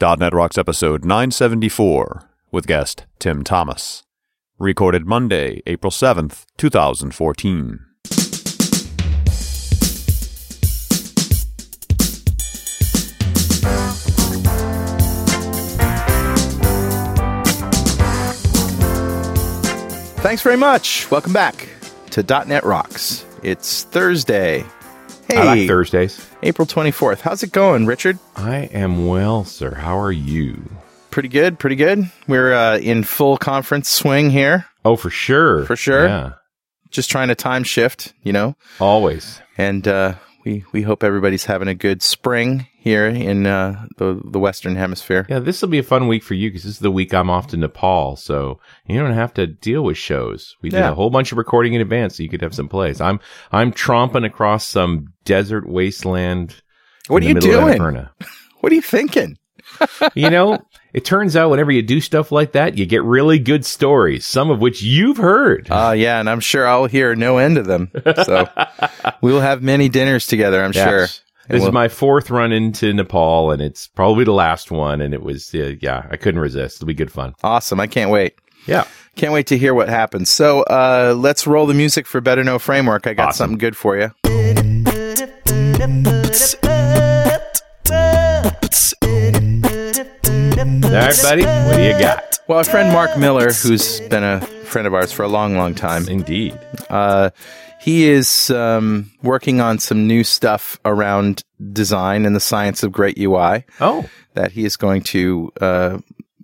.NET Rocks episode 974 with guest Tim Thomas. Recorded Monday, April 7th, 2014. Thanks very much. Welcome back to .NET Rocks. It's Thursday. Hey, I like Thursdays. April 24th. How's it going, Richard? I am well, sir. How are you? Pretty good, pretty good. We're uh, in full conference swing here. Oh, for sure. For sure. Yeah. Just trying to time shift, you know. Always. And uh, we we hope everybody's having a good spring here in uh, the the Western Hemisphere. Yeah, this will be a fun week for you because this is the week I'm off to Nepal, so you don't have to deal with shows. We did Yeah. a whole bunch of recording in advance, so you could have some plays. I'm I'm tromping across some desert wasteland. What are you doing? What are you thinking? you know, it turns out whenever you do stuff like that, you get really good stories, some of which you've heard. Uh, yeah, and I'm sure I'll hear no end of them. So we will have many dinners together, I'm sure. And This we'll- is my fourth run into Nepal, and it's probably the last one. And it was, uh, yeah, I couldn't resist. It'll be good fun. Awesome. I can't wait. Yeah. Can't wait to hear what happens. So uh, let's roll the music for Better Know Framework. I got Awesome. something good for you. All right, buddy. What do you got? Well, our friend Mark Miller, who's been a friend of ours for a long, long time, Indeed. uh, he is um, working on some new stuff around design and the science of great UI Oh, that he is going to uh,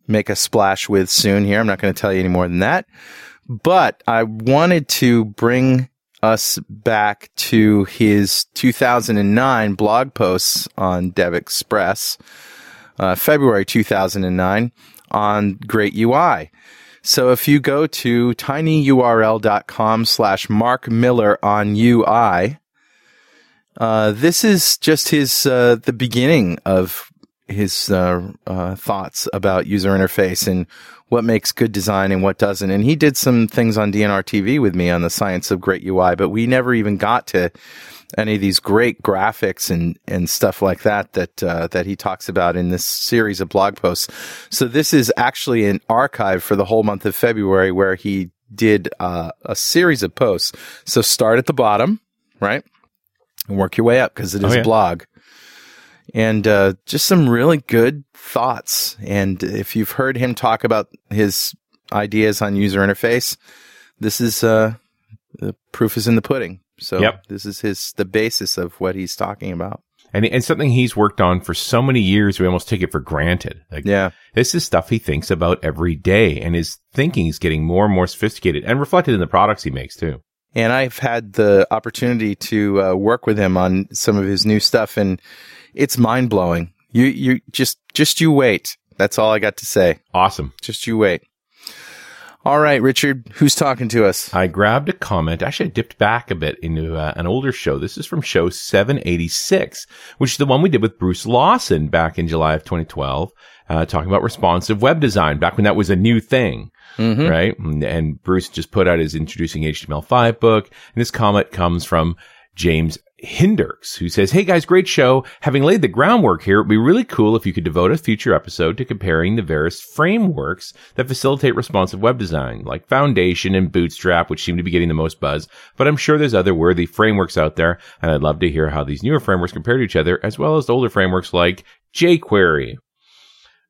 make a splash with soon here. I'm not going to tell you any more than that. But I wanted to bring us back to his 2009 blog posts on Dev Express, uh, February 2009 on Great UI. So if you go to tinyurl.com slash Mark Miller on UI, uh, this is just his, uh, the beginning of his, uh, uh, thoughts about user interface and what makes good design and what doesn't. And he did some things on DNR TV with me on the science of great UI, but we never even got to any of these great graphics and, and stuff like that that, uh, that he talks about in this series of blog posts. So this is actually an archive for the whole month of February where he did, uh, a series of posts. So start at the bottom, right? And work your way up because it is Oh, yeah. a blog and uh, just some really good thoughts. And if you've heard him talk about his ideas on user interface, this is uh, the proof is in the pudding. So Yep. this is his the basis of what he's talking about. and and something he's worked on for so many years, we almost take it for granted. Like, Yeah, this is stuff he thinks about every day, and his thinking is getting more and more sophisticated and reflected in the products he makes too. and I've had the opportunity to uh, work with him on some of his new stuff, and it's mind blowing. You you just just you wait. That's all I got to say. Awesome. Just you wait. All right, Richard, who's talking to us? I grabbed a comment. Actually, I dipped back a bit into uh, an older show. This is from show 786, which is the one we did with Bruce Lawson back in July of 2012, uh, talking about responsive web design back when that was a new thing. Mhm. Right. And, and Bruce just put out his introducing HTML5 book. And this comment comes from James Hinderks, who says, Hey guys, great show. Having laid the groundwork here, it'd be really cool if you could devote a future episode to comparing the various frameworks that facilitate responsive web design, like Foundation and Bootstrap, which seem to be getting the most buzz. But I'm sure there's other worthy frameworks out there, and I'd love to hear how these newer frameworks compare to each other, as well as older frameworks like jQuery.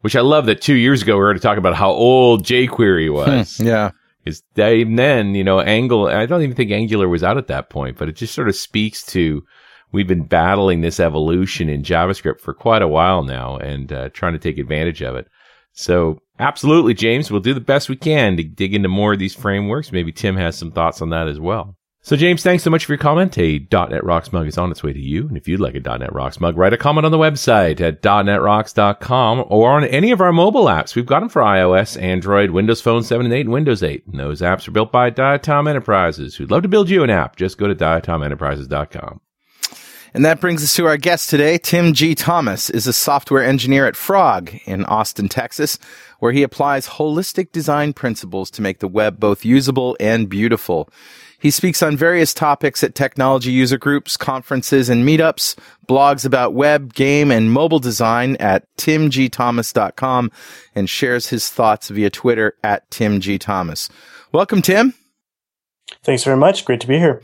Which I love that two years ago we were to talk about how old jQuery hmm, was. Yeah. Because even then, you know, Angle, I don't even think Angular was out at that point, but it just sort of speaks to we've been battling this evolution in JavaScript for quite a while now and uh, trying to take advantage of it. So absolutely, James, we'll do the best we can to dig into more of these frameworks. Maybe Tim has some thoughts on that as well. So James, thanks so much for your comment. A .NET Rocks mug is on its way to you. And if you'd like a .NET Rocks mug, write a comment on the website at .NETRocks.com or on any of our mobile apps. We've got them for iOS, Android, Windows Phone 7 and 8, and Windows 8. And those apps are built by Diatom Enterprises, who'd love to build you an app. Just go to diatomenterprises.com. And that brings us to our guest today. Tim G. Thomas is a software engineer at Frog in Austin, Texas, where he applies holistic design principles to make the web both usable and beautiful. He speaks on various topics at technology user groups, conferences, and meetups, blogs about web, game, and mobile design at timgthomas.com, and shares his thoughts via Twitter at timgthomas. Welcome, Tim. Thanks very much. Great to be here.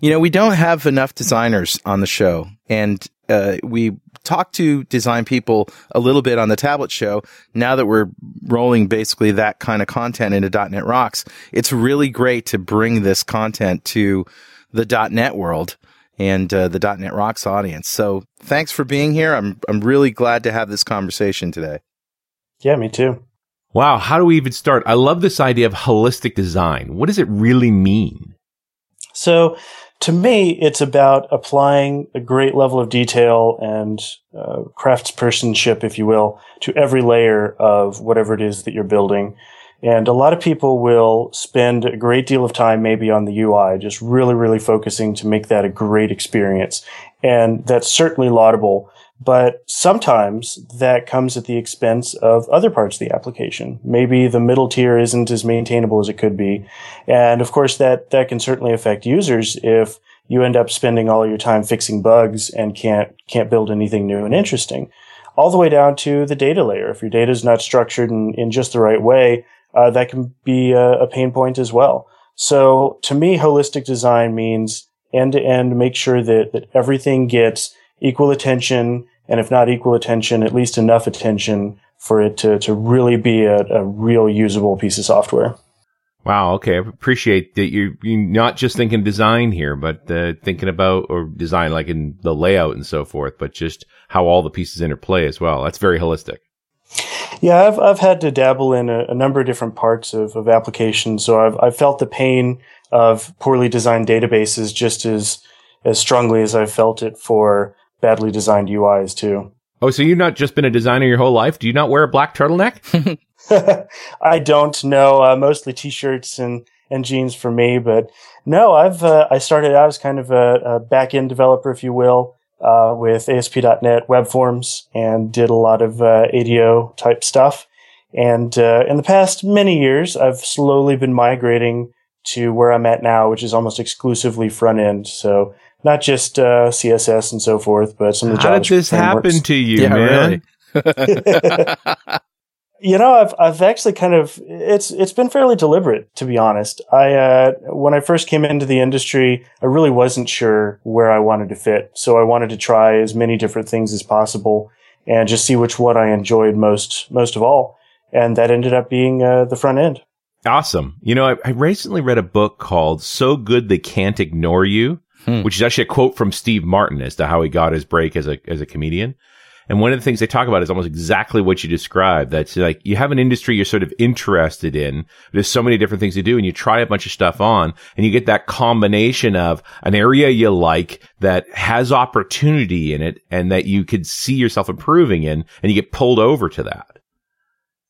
You know, we don't have enough designers on the show, and uh, we talked to design people a little bit on the tablet show. Now that we're rolling basically that kind of content into .NET Rocks, it's really great to bring this content to the .NET world and uh, the .NET Rocks audience. So thanks for being here. I'm I'm really glad to have this conversation today. Yeah, me too. Wow, how do we even start? I love this idea of holistic design. What does it really mean? So, to me, it's about applying a great level of detail and uh, craftspersonship, if you will, to every layer of whatever it is that you're building. And a lot of people will spend a great deal of time maybe on the UI, just really, really focusing to make that a great experience. And that's certainly laudable. But sometimes that comes at the expense of other parts of the application. Maybe the middle tier isn't as maintainable as it could be. And of course, that, that can certainly affect users if you end up spending all your time fixing bugs and can't, can't build anything new and interesting. All the way down to the data layer. If your data is not structured in, in just the right way, uh, that can be a, a pain point as well. So to me, holistic design means end to end, make sure that, that everything gets equal attention, and if not equal attention, at least enough attention for it to, to really be a, a real usable piece of software. Wow. Okay. I appreciate that you're, you're not just thinking design here, but uh, thinking about or design like in the layout and so forth, but just how all the pieces interplay as well. That's very holistic. Yeah, I've I've had to dabble in a, a number of different parts of, of applications, so I've I've felt the pain of poorly designed databases just as as strongly as I've felt it for badly designed UIs too. Oh, so you've not just been a designer your whole life? Do you not wear a black turtleneck? I don't know. Uh, mostly t-shirts and, and jeans for me, but no, I've, uh, I started out as kind of a, a back end developer, if you will, uh, with ASP.NET web forms and did a lot of, uh, ADO type stuff. And, uh, in the past many years, I've slowly been migrating to where I'm at now, which is almost exclusively front end. So not just uh, CSS and so forth, but some of the How did this frameworks. happen to you, yeah, man? Really. you know, I've I've actually kind of it's it's been fairly deliberate to be honest. I uh, when I first came into the industry, I really wasn't sure where I wanted to fit, so I wanted to try as many different things as possible and just see which one I enjoyed most most of all, and that ended up being uh, the front end. Awesome. You know, I, I recently read a book called "So Good They Can't Ignore You." Hmm. which is actually a quote from Steve Martin as to how he got his break as a as a comedian. And one of the things they talk about is almost exactly what you described. That's like you have an industry you're sort of interested in. There's so many different things to do and you try a bunch of stuff on and you get that combination of an area you like that has opportunity in it and that you could see yourself improving in and you get pulled over to that.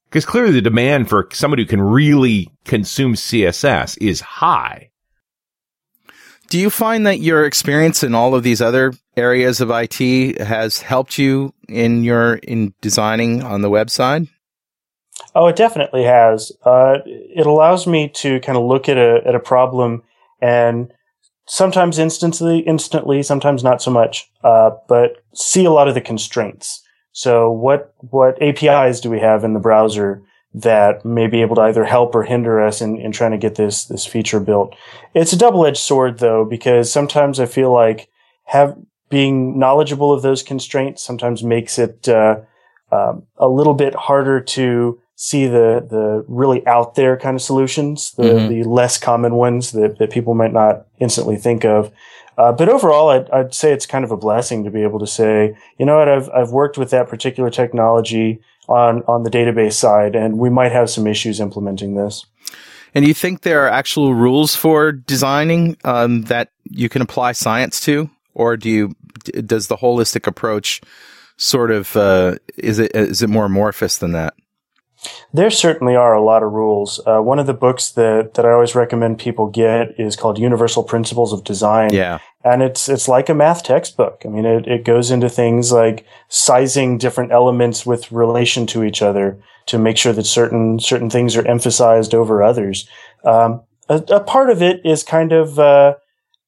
Because clearly the demand for somebody who can really consume CSS is high. Do you find that your experience in all of these other areas of IT has helped you in your in designing on the website? Oh, it definitely has. Uh, it allows me to kind of look at a at a problem and sometimes instantly, instantly, sometimes not so much, uh, but see a lot of the constraints. So, what what APIs do we have in the browser that may be able to either help or hinder us in, in trying to get this this feature built. It's a double edged sword though, because sometimes I feel like have being knowledgeable of those constraints sometimes makes it uh, um, a little bit harder to see the the really out there kind of solutions, the mm-hmm. the less common ones that, that people might not instantly think of. Uh, but overall, I'd, I'd, say it's kind of a blessing to be able to say, you know what, I've I've worked with that particular technology on on the database side, and we might have some issues implementing this. And you think there are actual rules for designing um, that you can apply science to, or do you does the holistic approach sort of uh, is it is it more amorphous than that? There certainly are a lot of rules. Uh, one of the books that, that I always recommend people get is called Universal Principles of Design. Yeah. and it's it's like a math textbook. I mean, it, it goes into things like sizing different elements with relation to each other to make sure that certain certain things are emphasized over others. Um, a, a, part of it is kind of uh,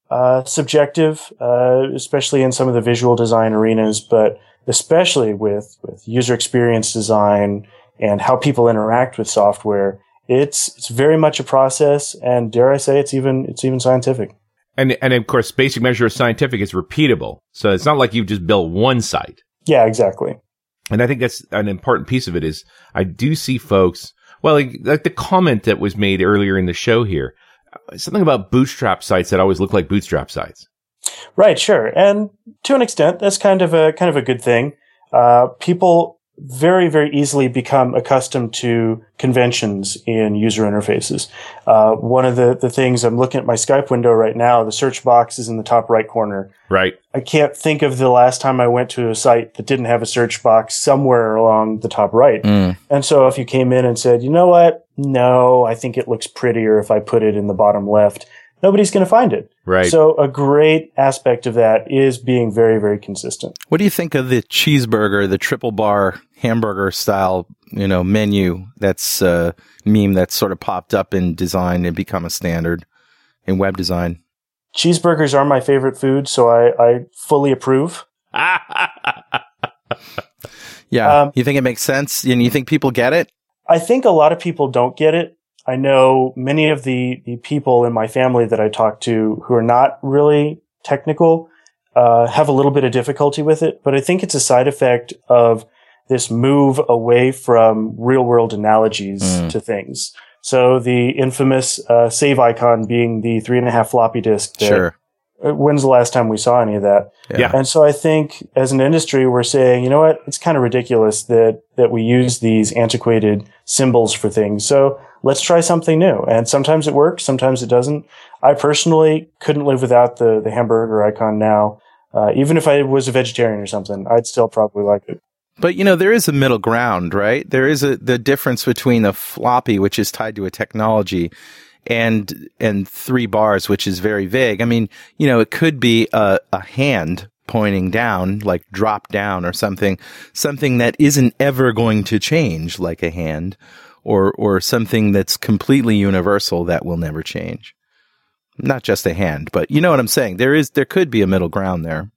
uh, subjective, uh, especially in some of the visual design arenas, but especially with with user experience design and how people interact with software. It's it's very much a process, and dare I say, it's even it's even scientific. And and of course, basic measure of scientific is repeatable. So it's not like you've just built one site. Yeah, exactly. And I think that's an important piece of it is I do see folks, well, like, like the comment that was made earlier in the show here, something about bootstrap sites that always look like bootstrap sites. Right, sure. And to an extent, that's kind of a, kind of a good thing. Uh, people very, very easily become accustomed to conventions in user interfaces. Uh, one of the, the things I'm looking at my Skype window right now, the search box is in the top right corner. Right. I can't think of the last time I went to a site that didn't have a search box somewhere along the top right. Mm. And so if you came in and said, you know what? No, I think it looks prettier if I put it in the bottom left nobody's going to find it. Right. So a great aspect of that is being very, very consistent. What do you think of the cheeseburger, the triple bar hamburger style, you know, menu that's uh, meme that's sort of popped up in design and become a standard in web design? Cheeseburgers are my favorite food, so I, I fully approve. yeah. Um, you think it makes sense? And you think people get it? I think a lot of people don't get it. I know many of the, the people in my family that I talk to who are not really technical uh, have a little bit of difficulty with it, but I think it's a side effect of this move away from real world analogies mm. to things. So the infamous uh, save icon being the three and a half floppy disk that sure. Uh, when's the last time we saw any of that? Yeah. And so I think as an industry, we're saying, you know what? It's kind of ridiculous that, that we use these antiquated symbols for things. So let's try something new. And sometimes it works. Sometimes it doesn't. I personally couldn't live without the, the hamburger icon now. Uh, even if I was a vegetarian or something, I'd still probably like it. But you know, there is a middle ground, right? There is a, the difference between a floppy, which is tied to a technology and and three bars, which is very vague. I mean, you know, it could be a, a hand pointing down, like drop down or something, something that isn't ever going to change, like a hand, or or something that's completely universal that will never change. Not just a hand, but you know what I'm saying. There is there could be a middle ground there.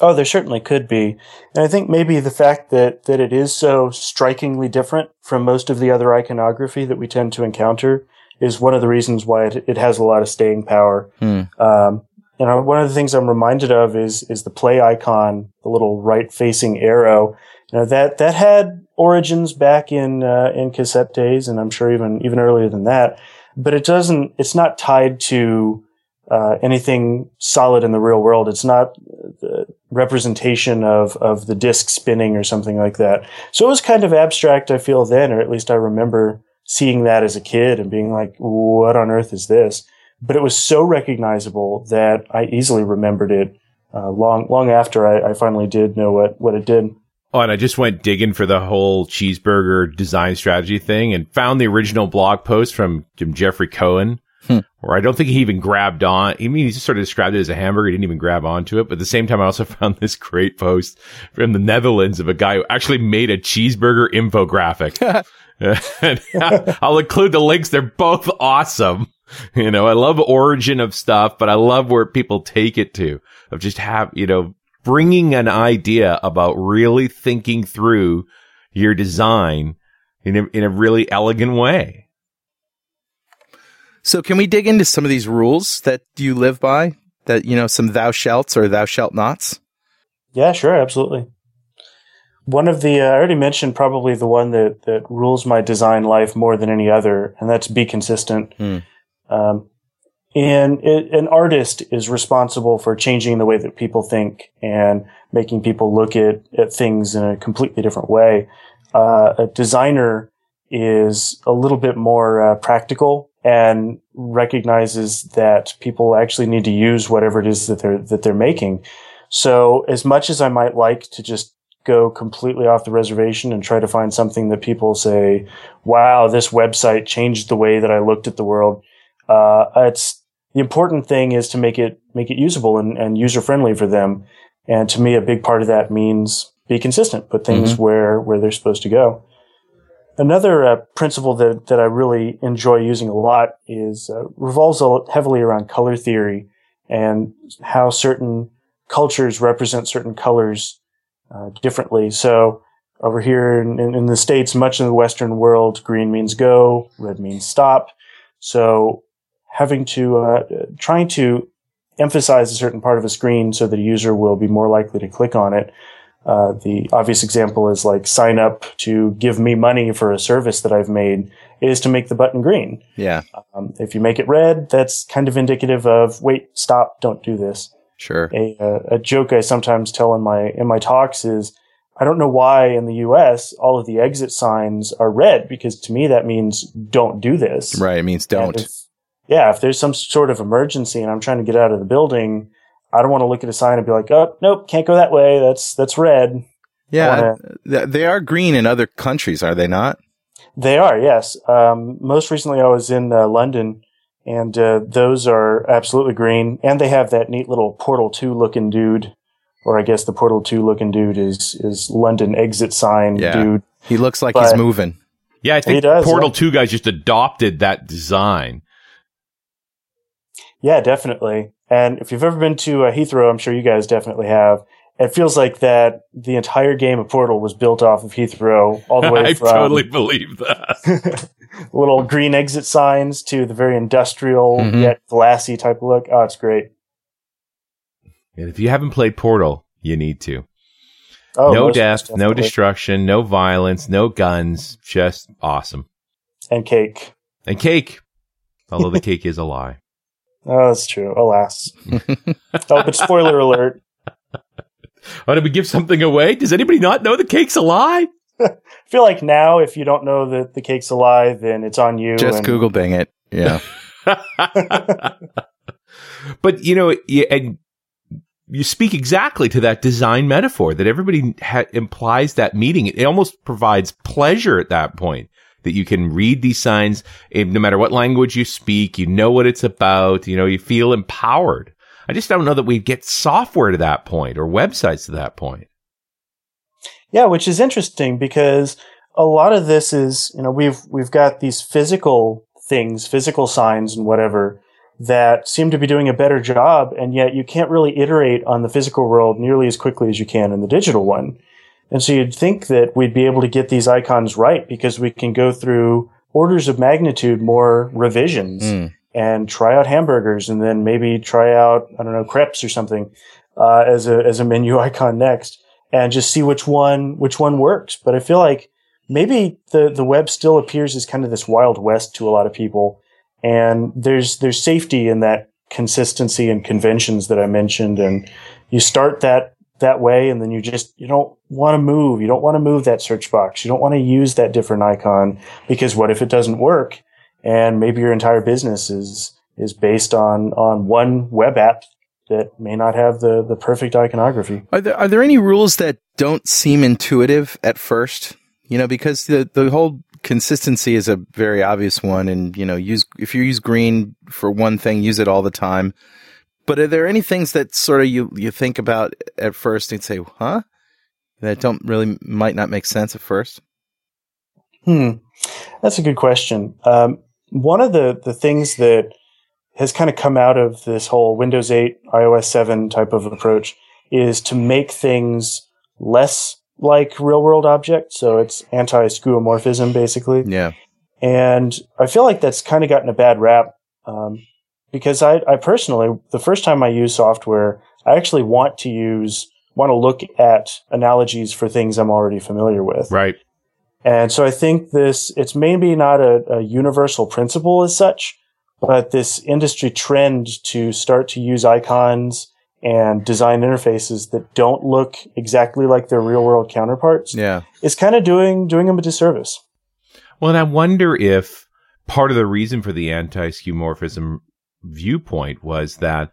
Oh, there certainly could be. And I think maybe the fact that, that it is so strikingly different from most of the other iconography that we tend to encounter is one of the reasons why it, it has a lot of staying power. Hmm. Um, you know, one of the things I'm reminded of is is the play icon, the little right facing arrow. You know that that had origins back in uh, in cassette days, and I'm sure even even earlier than that. But it doesn't. It's not tied to uh, anything solid in the real world. It's not the representation of of the disc spinning or something like that. So it was kind of abstract. I feel then, or at least I remember seeing that as a kid and being like, what on earth is this? But it was so recognizable that I easily remembered it uh, long, long after I, I, finally did know what, what it did. Oh, and I just went digging for the whole cheeseburger design strategy thing and found the original blog post from Jeffrey Cohen, where I don't think he even grabbed on. I mean, he just sort of described it as a hamburger. He didn't even grab onto it. But at the same time, I also found this great post from the Netherlands of a guy who actually made a cheeseburger infographic. I'll include the links. They're both awesome. You know, I love origin of stuff, but I love where people take it to of just have, you know, bringing an idea about really thinking through your design in a, in a really elegant way. So can we dig into some of these rules that you live by that, you know, some thou shalts or thou shalt nots? Yeah, sure. Absolutely one of the uh, I already mentioned probably the one that that rules my design life more than any other, and that's be consistent. Hmm. Um, and it, an artist is responsible for changing the way that people think and making people look at, at things in a completely different way. Uh, a designer is a little bit more uh, practical and recognizes that people actually need to use whatever it is that they're that they're making. So as much as I might like to just go completely off the reservation and try to find something that people say, wow, this website changed the way that I looked at the world. Uh, it's the important thing is to make it make it usable and, and user friendly for them. And to me, a big part of that means be consistent, put things Mm-hmm. where, where they're supposed to go. Another uh, principle that, that I really enjoy using a lot is uh, revolves heavily around color theory and how certain cultures represent certain colors uh, differently. So over here in, in, the States, much of the Western world, green means go, red means stop. So having to, uh, trying to emphasize a certain part of a screen so that a user will be more likely to click on it. Uh, the obvious example is like sign up to give me money for a service that I've made is to make the button green. Yeah, Um, if you make it red, that's kind of indicative of wait, stop, don't do this sure. a, uh, a joke I sometimes tell in my in my talks is I don't know why in the U.S. all of the exit signs are red because to me that means don't do this. Right. It means don't. if- yeah, if there's some sort of emergency and I'm trying to get out of the building, I don't want to look at a sign and be like, oh nope, can't go that way. That's that's red. Yeah. th- They are green in other countries, are they not? They are yes. Um, most recently I was in uh, London. And uh, those are absolutely green, and they have that neat little Portal Two looking dude or I guess the Portal Two looking dude is is London exit sign Yeah. dude. He looks like he's moving. Yeah, I think does, Portal yeah. 2 guys just adopted that design. Yeah, definitely. And if you've ever been to uh, Heathrow, I'm sure you guys definitely have. It feels like that the entire game of Portal was built off of Heathrow, all the way I from totally believe that. little green exit signs to the very industrial Mhm. yet glassy type of look. Oh, it's great. And if you haven't played Portal, you need to. Oh, no most death, no destruction, no violence, no guns, just awesome. and cake. And cake. Although the cake is a lie. Oh, that's true. Alas. oh, but spoiler alert. Oh, did we give something away? Does anybody not know the cake's a lie? I feel like now, if you don't know that the cake's a lie, then it's on you. Just and- Google Bing it. Yeah. but you know, you, and you speak exactly to that design metaphor that everybody ha- implies that meaning. It almost provides pleasure at that point that you can read these signs, eh, no matter what language you speak. You know what it's about. You know, you feel empowered. I just don't know that we get software to that point or websites to that point. Yeah, which is interesting because a lot of this is, you know, we've we've got these physical things, physical signs and whatever that seem to be doing a better job, and yet you can't really iterate on the physical world nearly as quickly as you can in the digital one. And so you'd think that we'd be able to get these icons right because we can go through orders of magnitude more revisions Mm. and try out hamburgers and then maybe try out, I don't know, crepes or something, uh, as a, as a menu icon next and just see which one, which one works. But I feel like maybe the, the web still appears as kind of this wild west to a lot of people. And there's, there's safety in that consistency and conventions that I mentioned. And you start that, that way and then you just, you don't want to move. You don't want to move that search box. You don't want to use that different icon because what if it doesn't work? And maybe your entire business is, is based on, on one web app that may not have the, the perfect iconography. Are there are there any rules that don't seem intuitive at first? You know, because the the whole consistency is a very obvious one, and you know, use if you use green for one thing, use it all the time. But are there any things that sort of you you think about at first and say, "Huh," that don't really might not make sense at first? Hmm. That's a good question. Um, one of the, the things that has kind of come out of this whole Windows 8, iOS 7 type of approach is to make things less like real world objects. So it's anti skeuomorphism, basically. Yeah, And I feel like that's kind of gotten a bad rap um, because I, I personally, the first time I use software, I actually want to use, want to look at analogies for things I'm already familiar with. Right. And so I think this, it's maybe not a, a universal principle as such, but this industry trend to start to use icons and design interfaces that don't look exactly like their real world counterparts yeah, is kind of doing, doing them a disservice. Well, and I wonder if part of the reason for the anti-skeuomorphism viewpoint was that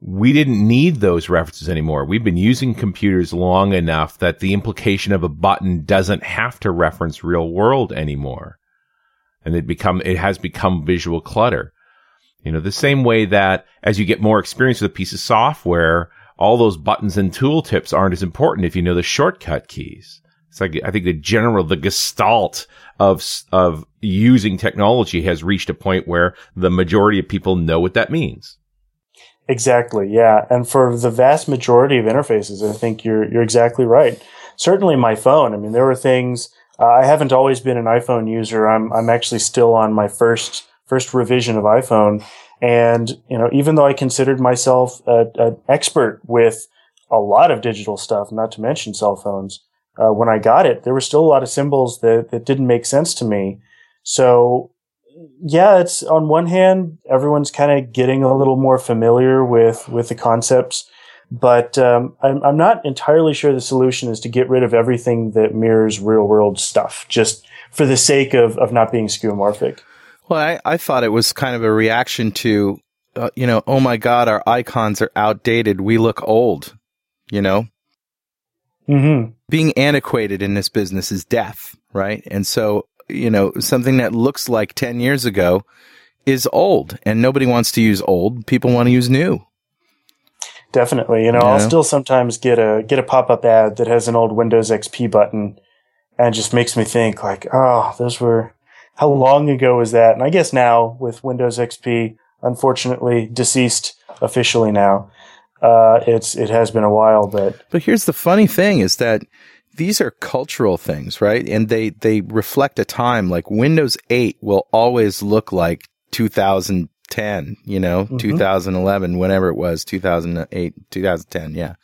we didn't need those references anymore. We've been using computers long enough that the implication of a button doesn't have to reference real world anymore. And it become, it has become visual clutter. You know, the same way that as you get more experience with a piece of software, all those buttons and tooltips aren't as important if you know the shortcut keys. It's like, I think the general, the gestalt of, of using technology has reached a point where the majority of people know what that means. Exactly. Yeah. And for the vast majority of interfaces, I think you're, you're exactly right. Certainly my phone. I mean, there were things, uh, I haven't always been an iPhone user. I'm, I'm actually still on my first, first revision of iPhone. And, you know, even though I considered myself an expert with a lot of digital stuff, not to mention cell phones, uh, when I got it, there were still a lot of symbols that, that didn't make sense to me. So yeah, it's on one hand, everyone's kind of getting a little more familiar with, with the concepts, but um, I'm, I'm not entirely sure the solution is to get rid of everything that mirrors real world stuff just for the sake of, of not being skeuomorphic. Well, I, I thought it was kind of a reaction to, uh, you know, oh my God, our icons are outdated. We look old, you know? Mm-hmm. Being antiquated in this business is death, right? And so you know, something that looks like 10 years ago is old and nobody wants to use old. People want to use new. Definitely. You know, I'll still sometimes get a, get a pop-up ad that has an old Windows XP button and just makes me think like, oh, those were, how long ago was that? And I guess now with Windows XP, unfortunately deceased officially now, uh, it's, it has been a while, but. But here's the funny thing is that these are cultural things, right? And they, they reflect a time like Windows 8 will always look like 2010, you know, mm-hmm. 2011, whenever it was, 2008, 2010. Yeah.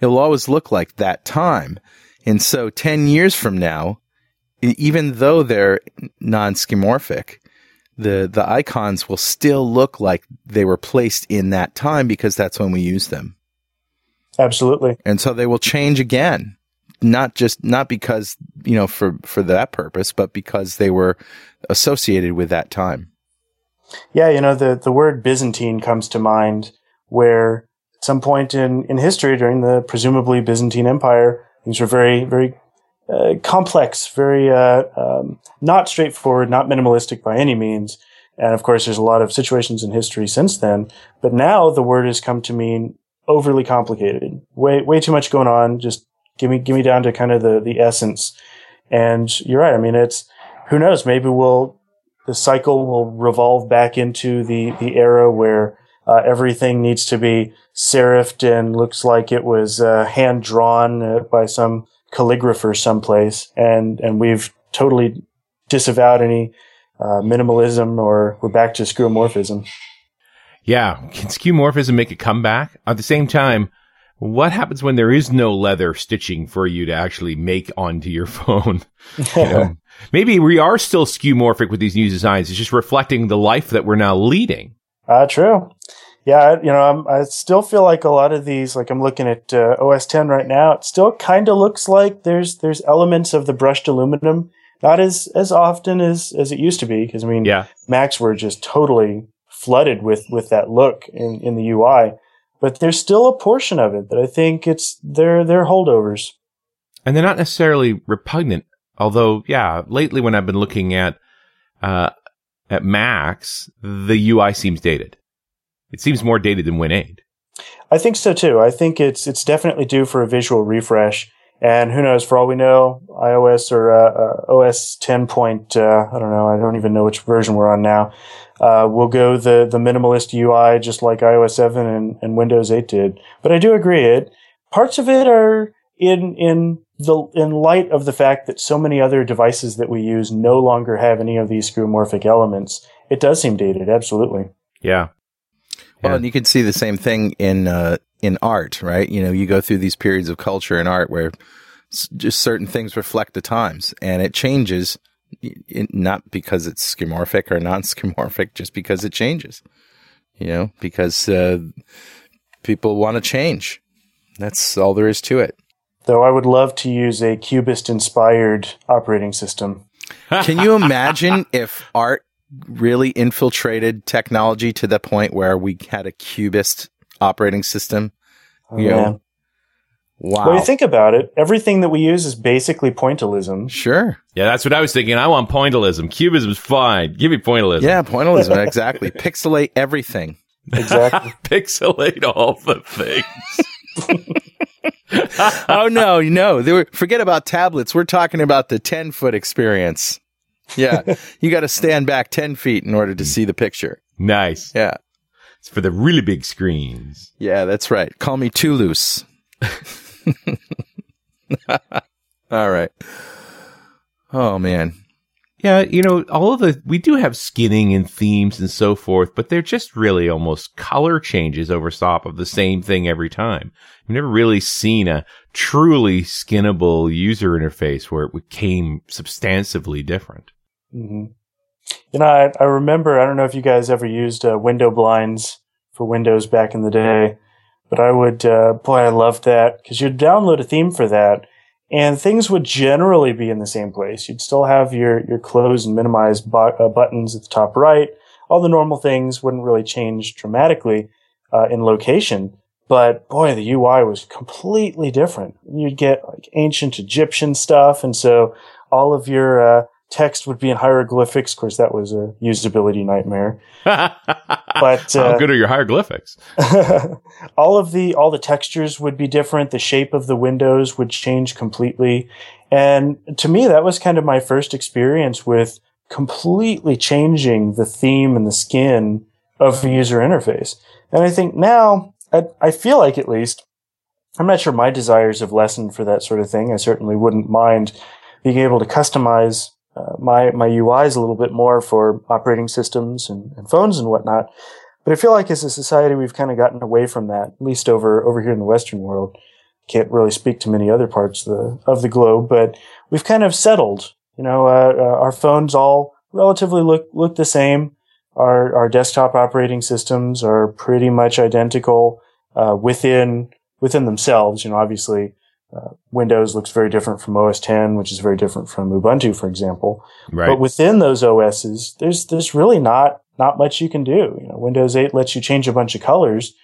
It will always look like that time. And so 10 years from now, even though they're non-skeuomorphic, the, the icons will still look like they were placed in that time because that's when we use them. Absolutely. And so they will change again not just not because you know for for that purpose, but because they were associated with that time. Yeah, you know the the word Byzantine comes to mind, where some point in in history during the presumably Byzantine Empire, things were very very uh, complex, very uh, um, not straightforward, not minimalistic by any means. And of course, there's a lot of situations in history since then. But now the word has come to mean overly complicated, way way too much going on, just Give me, give me down to kind of the, the essence. And you're right. I mean, it's, who knows? Maybe we'll, the cycle will revolve back into the, the era where uh, everything needs to be serifed and looks like it was uh, hand drawn uh, by some calligrapher someplace. And, and we've totally disavowed any uh, minimalism or we're back to skeuomorphism. Yeah. Can skeuomorphism make a comeback? At the same time, what happens when there is no leather stitching for you to actually make onto your phone? you know, maybe we are still skeuomorphic with these new designs. It's just reflecting the life that we're now leading. Uh, true. Yeah, you know, I'm, i still feel like a lot of these, like I'm looking at uh, OS 10 right now. It still kind of looks like there's there's elements of the brushed aluminum, not as as often as as it used to be. Because I mean, yeah. Macs were just totally flooded with with that look in in the UI but there's still a portion of it that I think it's they're they're holdovers. And they're not necessarily repugnant, although yeah, lately when I've been looking at uh, at Macs, the UI seems dated. It seems more dated than Win 8. I think so too. I think it's it's definitely due for a visual refresh. And who knows? For all we know, iOS or uh, uh, OS 10 point, uh, I don't know. I don't even know which version we're on now. Uh, we'll go the the minimalist UI, just like iOS 7 and, and Windows 8 did. But I do agree. It parts of it are in in the in light of the fact that so many other devices that we use no longer have any of these skeuomorphic elements. It does seem dated. Absolutely. Yeah. Well, and you can see the same thing in uh, in art, right? You know, you go through these periods of culture and art where just certain things reflect the times, and it changes, not because it's skeuomorphic or non-skeuomorphic, just because it changes. You know, because uh, people want to change. That's all there is to it. Though I would love to use a cubist-inspired operating system. Can you imagine if art really infiltrated technology to the point where we had a cubist operating system. Oh, you know, Wow. When you think about it, everything that we use is basically pointillism. sure. Yeah, that's what I was thinking. I want pointillism. Cubism's fine. Give me pointillism. Yeah, pointillism. exactly. Pixelate everything. Exactly. Pixelate all the things. oh no, no. They were, forget about tablets. We're talking about the 10 foot experience. Yeah. you got to stand back 10 feet in order to see the picture. nice. Yeah. It's for the really big screens. Yeah, that's right. Call me Toulouse. All right. Oh man. Yeah, you know, all of the we do have skinning and themes and so forth, but they're just really almost color changes over top of the same thing every time. I've never really seen a truly skinnable user interface where it became substantively different. Hmm You know, I, I remember, I don't know if you guys ever used uh, WindowBlinds for Windows back in the day, but I would, uh, boy, I loved that because you'd download a theme for that and things would generally be in the same place. You'd still have your, your close and minimize bu- uh, buttons at the top right. All the normal things wouldn't really change dramatically uh, in location. But boy, the UI was completely different. You'd get like ancient Egyptian stuff. And so all of your, uh, text would be in hieroglyphics. Of course, that was a usability nightmare. but uh, how good are your hieroglyphics? all of the all the textures would be different. The shape of the windows would change completely. And to me, that was kind of my first experience with completely changing the theme and the skin of the user interface. And I think now, I, I feel like at least, I'm not sure my desires have lessened for that sort of thing. I certainly wouldn't mind being able to customize uh, my my UIs a little bit more for operating systems and, and, phones and whatnot. But I feel like as a society, we've kind of gotten away from that, at least over over here in the Western world. Can't really speak to many other parts of the of the globe, but we've kind of settled. You know, uh, uh, our phones all relatively look look the same. Our our desktop operating systems are pretty much identical uh, within within themselves. You know, obviously uh, Windows looks very different from OS 10, which is very different from Ubuntu, for example. Right. But within those OSs, there's there's really not not much you can do. You know, Windows 8 lets you change a bunch of colors.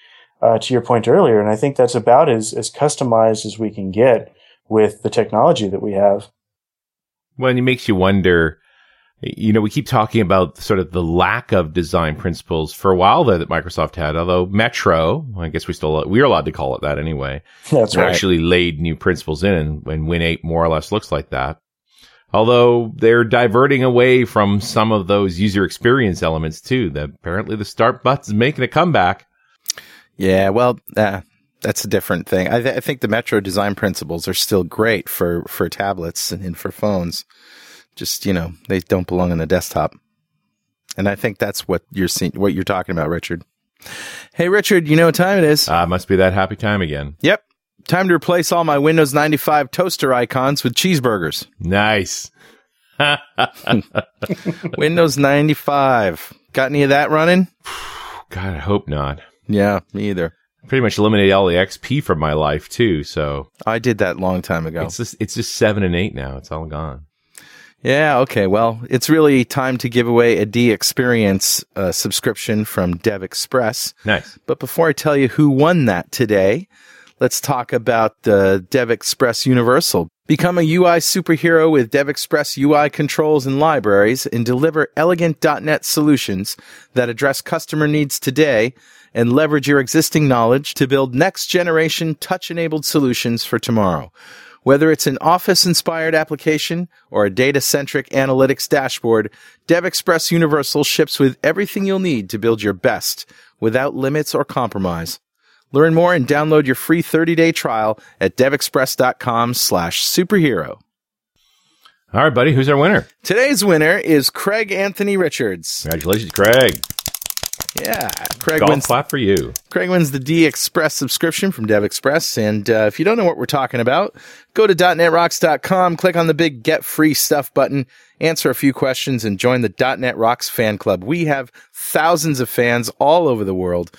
Uh, to your point earlier, and I think that's about as as customized as we can get with the technology that we have. Well, it makes you wonder. You know, we keep talking about sort of the lack of design principles for a while there that Microsoft had. Although Metro, I guess we still we're allowed to call it that anyway. That's right. Actually, laid new principles in, and, and Win eight more or less looks like that. Although they're diverting away from some of those user experience elements too. That apparently the start button's making a comeback. Yeah, well, uh, that's a different thing. I, th- I, think the Metro design principles are still great for for tablets and for phones just you know they don't belong on the desktop. And i think that's what you're seeing what you're talking about richard. Hey richard you know what time it is. Ah uh, must be that happy time again. Yep. Time to replace all my windows 95 toaster icons with cheeseburgers. Nice. Windows 95 got any of that running? God i hope not. Yeah me either. Pretty much eliminated all the xp from my life too so. I did that long time ago. It's just it's just seven and eight now. It's all gone yeah, okay. Well, it's really time to give away a DXperience uh, subscription from Dev Express. Nice. But before I tell you who won that today, let's talk about the Dev Express Universal. Become a UI superhero with Dev Express UI controls and libraries and deliver elegant .NET solutions that address customer needs today and leverage your existing knowledge to build next generation touch enabled solutions for tomorrow. Whether it's an office inspired application or a data centric analytics dashboard, DevExpress Universal ships with everything you'll need to build your best without limits or compromise. Learn more and download your free 30 day trial at devexpress.com slash superhero. All right, buddy. Who's our winner? Today's winner is Craig Anthony Richards. Congratulations, Craig. Yeah, Craig Golf wins. clap for you. Craig wins the D Express subscription from Dev Express. And uh, if you don't know what we're talking about, go to .NETRocks.com, click on the big Get Free Stuff button, answer a few questions, and join the .NET Rocks fan club. We have thousands of fans all over the world.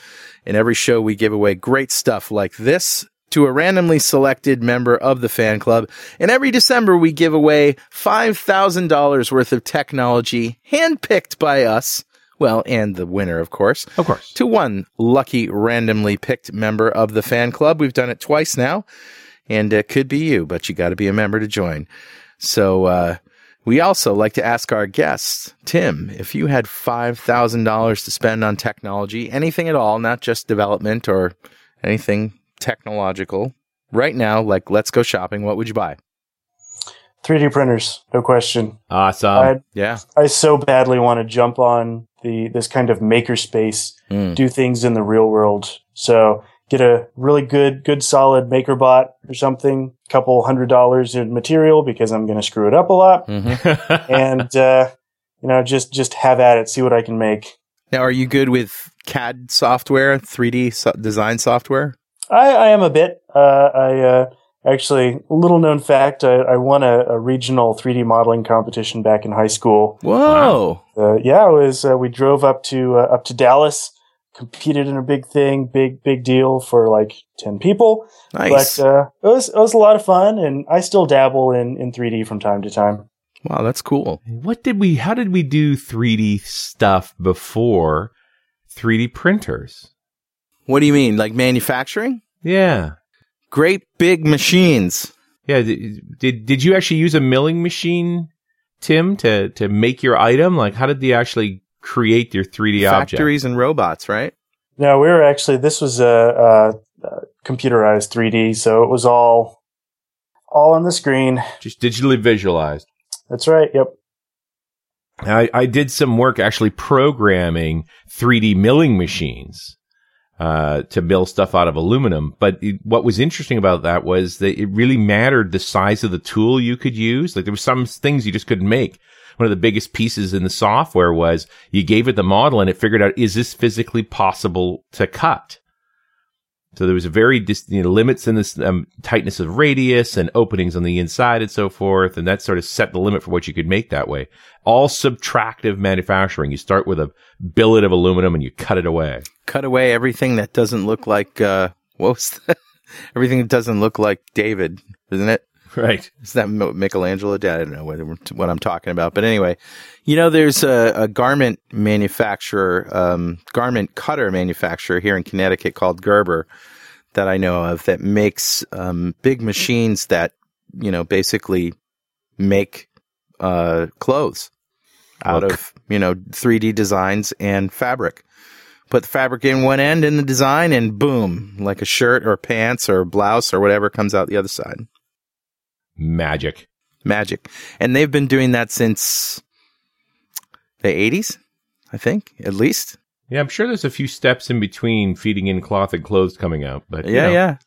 In every show, we give away great stuff like this to a randomly selected member of the fan club. And every December, we give away $5,000 worth of technology handpicked by us well, and the winner, of course. Of course. To one lucky randomly picked member of the fan club. We've done it twice now. and it could be you, but you got to be a member to join. So, uh, we also like to ask our guests, Tim, if you had $5,000 to spend on technology, anything at all, not just development or anything technological, right now, like let's go shopping, what would you buy? 3D printers, no question. Awesome. I, Yeah. I so badly want to jump on the this kind of makerspace, Mm. do things in the real world. So get a really good, good solid MakerBot or something, couple hundred dollars in material because I'm going to screw it up a lot, Mhm. and uh, you know just just have at it, see what I can make. Now, are you good with CAD software, 3D so- design software? I, I am a bit. Uh, I uh, actually, little known fact, I, I won a, a regional 3D modeling competition back in high school. Whoa. Uh, yeah, it was. Uh, we drove up to uh, up to Dallas, competed in a big thing, big big deal for like ten people. Nice. But uh, it was it was a lot of fun, and I still dabble in in 3D from time to time. wow, that's cool. what did we, how did we do 3D stuff before 3D printers? What do you mean? Like manufacturing? Yeah. Great big machines. Yeah. Did, did, did you actually use a milling machine, Tim, to, to make your item? Like, how did you actually create your 3D object? Factories and robots, right? No, we were actually this was a, a, a computerized 3D, so it was all all on the screen. Just digitally visualized. That's right. Yep. I, I did some work actually programming 3D milling machines uh, to mill stuff out of aluminum. But it, what was interesting about that was that it really mattered the size of the tool you could use. Like there were some things you just couldn't make. One of the biggest pieces in the software was you gave it the model and it figured out, is this physically possible to cut? So there was a very dis- you know, limits in this um, tightness of radius and openings on the inside and so forth, and that sort of set the limit for what you could make that way. All subtractive manufacturing. You start with a billet of aluminum and you cut it away. Cut away everything that doesn't look like, uh, what was everything that doesn't look like David, isn't it? Right. Is that Michelangelo? Dad? I don't know what, what I'm talking about. But anyway, you know, there's a, a garment manufacturer, um, garment cutter manufacturer here in Connecticut called Gerber that I know of that makes um, big machines that, you know, basically make uh, clothes out Look. of, you know, 3D designs and fabric. Put the fabric in one end in the design and boom, like a shirt or pants or blouse or whatever comes out the other side Magic. magic. And they've been doing that since the 80s, I think, at least. Yeah, I'm sure there's a few steps in between feeding in cloth and clothes coming out, but you Yeah, know, yeah.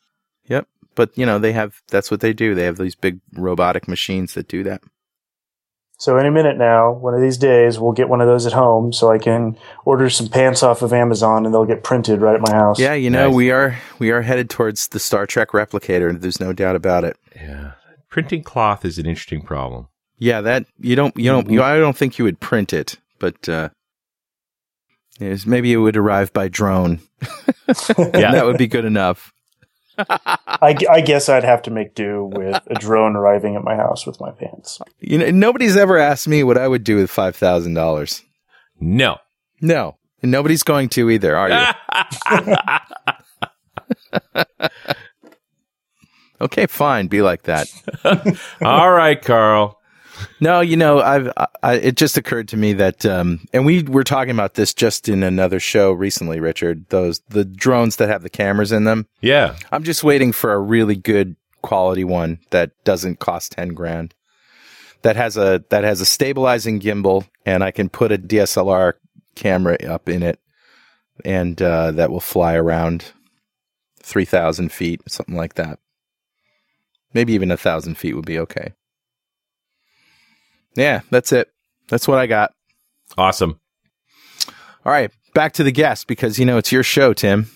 Yep. But, you know, they have, that's what they do. They have these big robotic machines that do that. So any minute now, one of these days, we'll get one of those at home, so I can order some pants off of Amazon, and they'll get printed right at my house. Yeah, you know, Nice. we are, we are headed towards the Star Trek replicator. There's no doubt about it. yeah. Printing cloth is an interesting problem. Yeah, that, you don't, you don't, you, I don't think you would print it, but, uh, yes, maybe it would arrive by drone. Yeah. that would be good enough. I, I guess I'd have to make do with a drone arriving at my house with my pants. You know, nobody's ever asked me what I would do with $5,000. No. No, and nobody's going to either, are you? okay, fine, be like that. All right, Carl. No, you know, I've I, it just occurred to me that, um, and we were talking about this just in another show recently, Richard. Those the drones that have the cameras in them. Yeah. I'm just waiting for a really good quality one that doesn't cost ten grand. That has a that has a stabilizing gimbal, and I can put a DSLR camera up in it, and uh, that will fly around three thousand feet, something like that. Maybe even a thousand feet would be okay. Yeah, that's it. That's what I got. Awesome. All right, back to the guest because you know it's your show, Tim.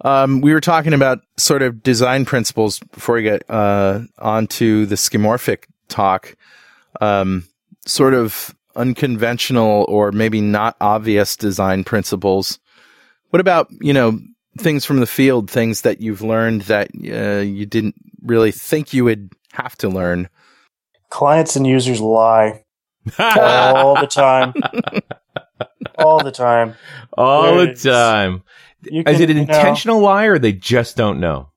Um, we were talking about sort of design principles before we get uh, onto the skeuomorphic talk. Um, sort of unconventional or maybe not obvious design principles. What about you know things from the field, things that you've learned that uh, you didn't really think you would have to learn? Clients and users lie all the time. all the time. All the There it is. time. You Is it an you know, intentional lie or they just don't know?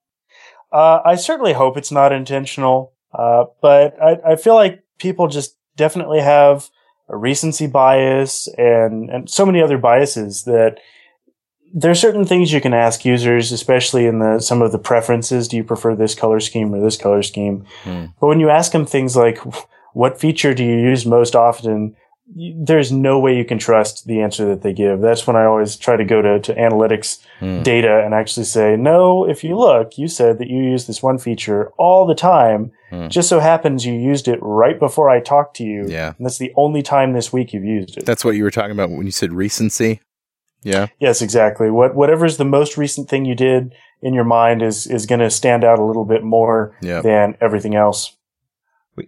Uh, I certainly hope it's not intentional, uh, but I, I feel like people just definitely have a recency bias and, and so many other biases that there are certain things you can ask users, especially in the some of the preferences. Do you prefer this color scheme or this color scheme? Hmm. But when you ask them things like, "What feature do you use most often?" There's no way you can trust the answer that they give. That's when I always try to go to, to analytics Hmm. data and actually say, no, if you look, you said that you use this one feature all the time. Hmm. Just so happens you used it right before I talked to you. Yeah. And that's the only time this week you've used it. That's what you were talking about when you said recency. Yeah. Yes, exactly. What whatever's the most recent thing you did in your mind is is going to stand out a little bit more Yeah. than everything else.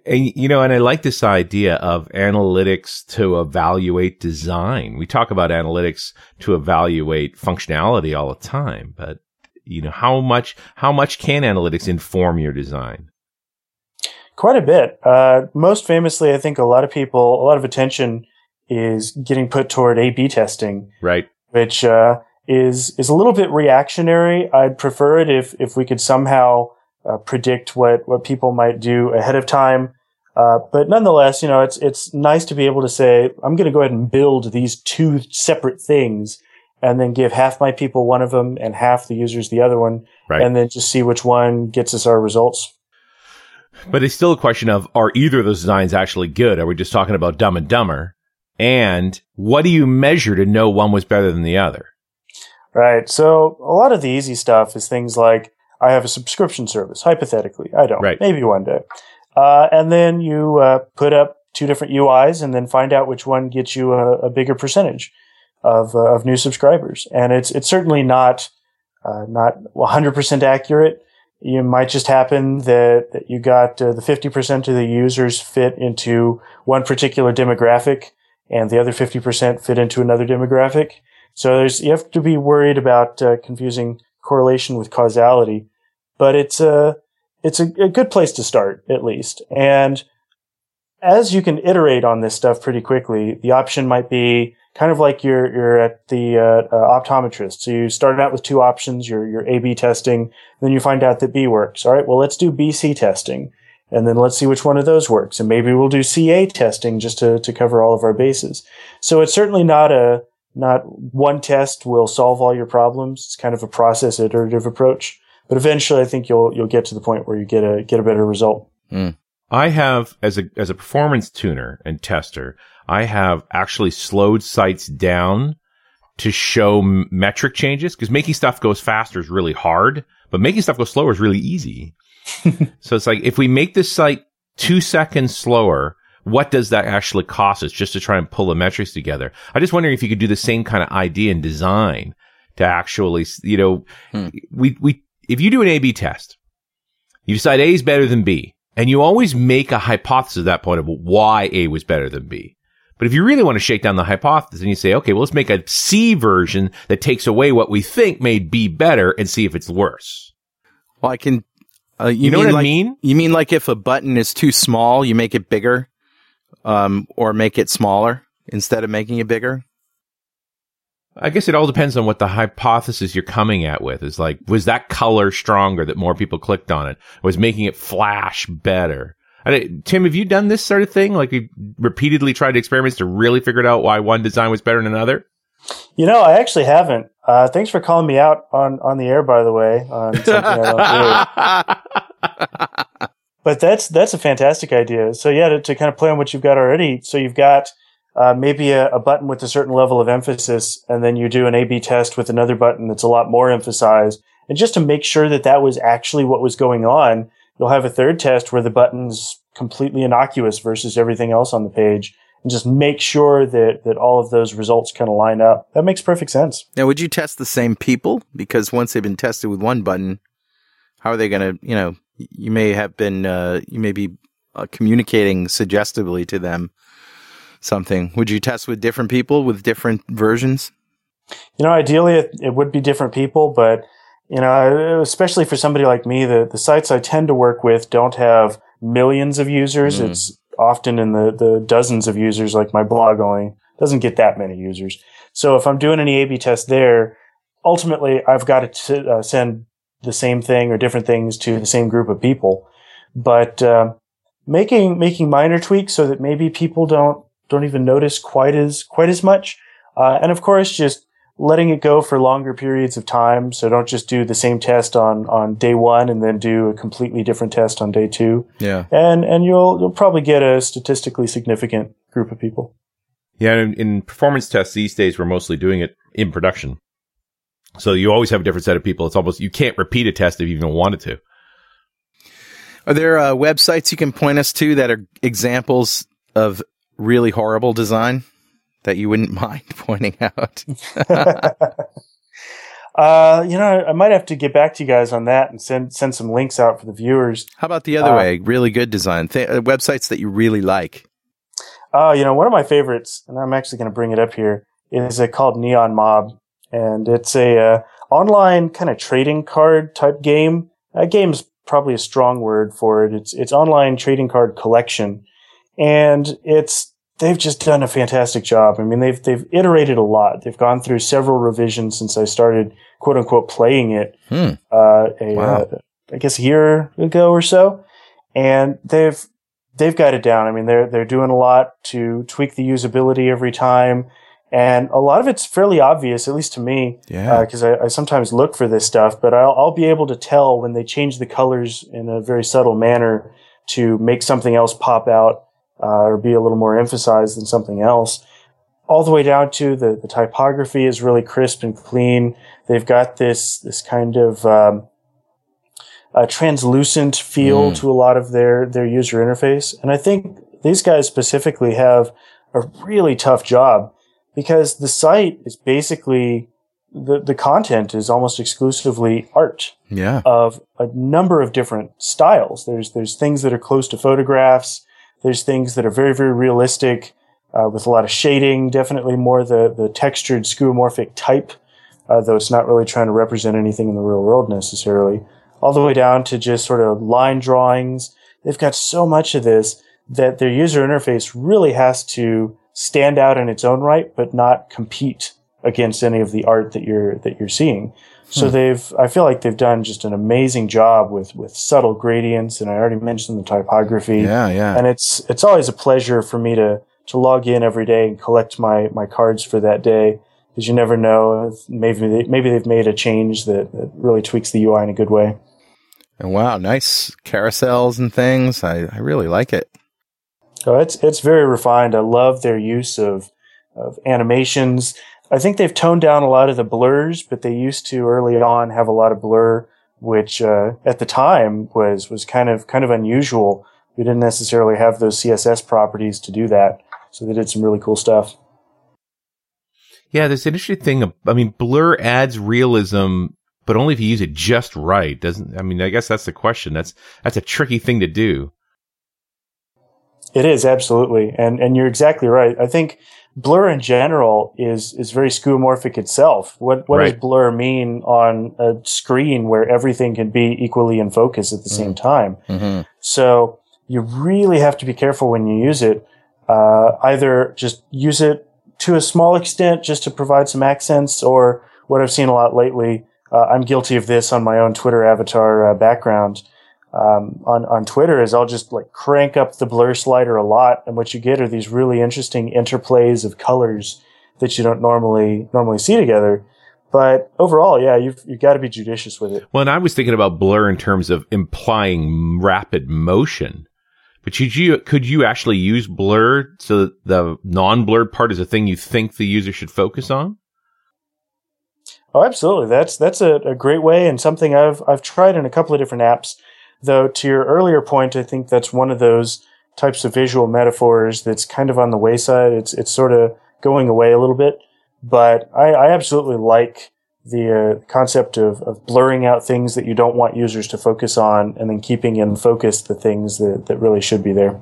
And, you know, and I like this idea of analytics to evaluate design. We talk about analytics to evaluate functionality all the time, but you know, how much, how much can analytics inform your design? Quite a bit. Uh, most famously, I think a lot of people, a lot of attention is getting put toward A/B testing, Right. Which uh, is is a little bit reactionary. I'd prefer it if if we could somehow uh, predict what what people might do ahead of time. Uh, but nonetheless, you know, it's it's nice to be able to say, I'm going to go ahead and build these two separate things, and then give half my people one of them and half the users the other one, Right. and then just see which one gets us our results. But it's still a question of are either of those designs actually good? Are we just talking about dumb and dumber? And what do you measure to know one was better than the other? Right. So a lot of the easy stuff is things like I have a subscription service. Hypothetically, I don't. Right. Maybe one day. Uh, and then you uh, put up two different UIs and then find out which one gets you a, a bigger percentage of uh, of new subscribers. And it's it's certainly not uh, not 100% accurate. You might just happen that, that you got uh, the 50% of the users fit into one particular demographic and the other 50% fit into another demographic. So there's, you have to be worried about uh, confusing correlation with causality, but it's a, it's a, a good place to start at least. And as you can iterate on this stuff pretty quickly, the option might be kind of like you're, you're at the uh, uh, optometrist. So you start out with two options, your, your A-B testing, then you find out that B works. All right. Well, let's do B-C testing. And then let's see which one of those works. And maybe we'll do CA testing just to, to cover all of our bases. So it's certainly not a, not one test will solve all your problems. It's kind of a process iterative approach. But eventually I think you'll, you'll get to the point where you get a, get a better result. Hmm. I have, as a, as a performance tuner and tester, I have actually slowed sites down to show metric changes because making stuff goes faster is really hard, but making stuff go slower is really easy. so it's like, if we make this site two seconds slower, what does that actually cost us just to try and pull the metrics together? I'm just wondering if you could do the same kind of idea and design to actually, you know, Hmm. we, we, if you do an A B test, you decide A is better than B, and you always make a hypothesis at that point of why A was better than B. But if you really want to shake down the hypothesis and you say, okay, well, let's make a C version that takes away what we think made B better and see if it's worse. Well, I can. Uh, you, You, know mean what I like, mean? You mean like if a button is too small, you make it bigger, um, or make it smaller instead of making it bigger? I guess it all depends on what the hypothesis you're coming at with is like, was that color stronger that more people clicked on it? Was making it flash better? I Tim, have you done this sort of thing? Like you repeatedly tried experiments to really figure out why one design was better than another? You know, I actually haven't. Uh, thanks for calling me out on, on the air, by the way, on something I don't do. But that's that's a fantastic idea. So yeah, to, to kind of play on what you've got already. So you've got uh, maybe a, a button with a certain level of emphasis, and then you do an A/B test with another button that's a lot more emphasized. And just to make sure that that was actually what was going on, you'll have a third test where the button's completely innocuous versus everything else on the page, and just make sure that that all of those results kind of line up. That makes perfect sense. Now, would you test the same people? Because once they've been tested with one button, how are they going to, you know, you may have been, uh, you may be uh, communicating suggestively to them something. Would you test with different people with different versions? You know, ideally it, it would be different people, but you know, especially for somebody like me, the, the sites I tend to work with don't have millions of users. Mm. It's often in the, the dozens of users, like my blog only doesn't get that many users. So if I'm doing any A-B test there, ultimately I've got to uh, send the same thing or different things to the same group of people. But uh, making making minor tweaks so that maybe people don't don't even notice quite as quite as much. Uh, and of course, just letting it go for longer periods of time. So don't just do the same test on, on day one and then do a completely different test on day two. Yeah. And, and you'll, you'll probably get a statistically significant group of people. Yeah. In, in performance tests these days, we're mostly doing it in production. So you always have a different set of people. It's almost, you can't repeat a test if you even wanted to. Are there uh, websites you can point us to that are examples of really horrible design? That you wouldn't mind pointing out? uh, you know, I might have to get back to you guys on that and send send some links out for the viewers. How about the other uh, way? Really good design Th- uh, websites that you really like. Oh, uh, you know, one of my favorites, and I'm actually going to bring it up here, is uh, called NeonMob, and it's a uh, online kind of trading card type game. That game's probably a strong word for it. It's it's online trading card collection, and it's they've just done a fantastic job. I mean, they've they've iterated a lot. They've gone through several revisions since I started quote unquote playing it. Hmm. Uh, a, wow. uh, I guess a year ago or so, and they've they've got it down. I mean, they're they're doing a lot to tweak the usability every time. And a lot of it's fairly obvious, at least to me, yeah. Because uh, I, I, sometimes look for this stuff, but I'll, I'll be able to tell when they change the colors in a very subtle manner to make something else pop out uh, or be a little more emphasized than something else. All the way down to the, the typography is really crisp and clean. They've got this this kind of um, a translucent feel mm. to a lot of their their user interface, and I think these guys specifically have a really tough job because the site is basically the, the content is almost exclusively art. Yeah. Of a number of different styles. There's there's things that are close to photographs. There's things that are very, very realistic uh, with a lot of shading, definitely more the, the textured skeuomorphic type, uh, though it's not really trying to represent anything in the real world necessarily, all the way down to just sort of line drawings. They've got so much of this that their user interface really has to stand out in its own right, but not compete against any of the art that you're that you're seeing. So hmm. they've, I feel like they've done just an amazing job with, with subtle gradients. And I already mentioned the typography. Yeah, yeah. And it's, it's always a pleasure for me to, to log in every day and collect my, my cards for that day. Cause you never know. Maybe, they, maybe they've made a change that, that really tweaks the UI in a good way. And wow, nice carousels and things. I, I really like it. Oh, it's, it's very refined. I love their use of, of animations. I think they've toned down a lot of the blurs, but they used to early on have a lot of blur, which uh, at the time was was kind of kind of unusual. We didn't necessarily have those CSS properties to do that, so they did some really cool stuff. Yeah, there's an interesting thing. I mean, blur adds realism, but only if you use it just right. Doesn't I mean? I guess that's the question. That's that's a tricky thing to do. It is absolutely, and and you're exactly right. I think blur in general is is very skeuomorphic itself. What what right. does blur mean on a screen where everything can be equally in focus at the mm-hmm. same time? Mm-hmm. So you really have to be careful when you use it. Uh, either just use it to a small extent just to provide some accents, or what I've seen a lot lately. Uh, I'm guilty of this on my own Twitter avatar uh, background um, on on Twitter is I'll just like crank up the blur slider a lot, and what you get are these really interesting interplays of colors that you don't normally normally see together. But overall, yeah, you've you've got to be judicious with it. Well, and I was thinking about blur in terms of implying rapid motion. But could you could you actually use blur so that the non-blurred part is a thing you think the user should focus on? Oh, absolutely. That's that's a, a great way and something I've I've tried in a couple of different apps. Though to your earlier point, I think that's one of those types of visual metaphors that's kind of on the wayside. It's it's sort of going away a little bit, but I, I absolutely like the uh, concept of, of blurring out things that you don't want users to focus on, and then keeping in focus the things that, that really should be there.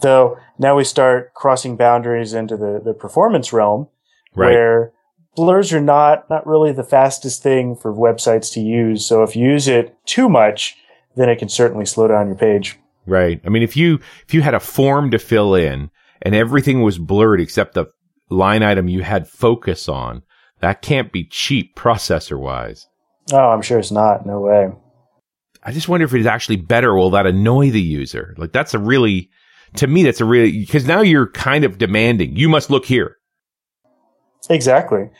Though now we start crossing boundaries into the, the performance realm, right. where blurs are not not really the fastest thing for websites to use. So if you use it too much, then it can certainly slow down your page. Right. I mean, if you, if you had a form to fill in and everything was blurred except the line item you had focus on, that can't be cheap processor wise. Oh, I'm sure it's not. No way. I just wonder if it's actually better. Will that annoy the user? Like that's a really, to me, that's a really, because now you're kind of demanding, you must look here. Exactly.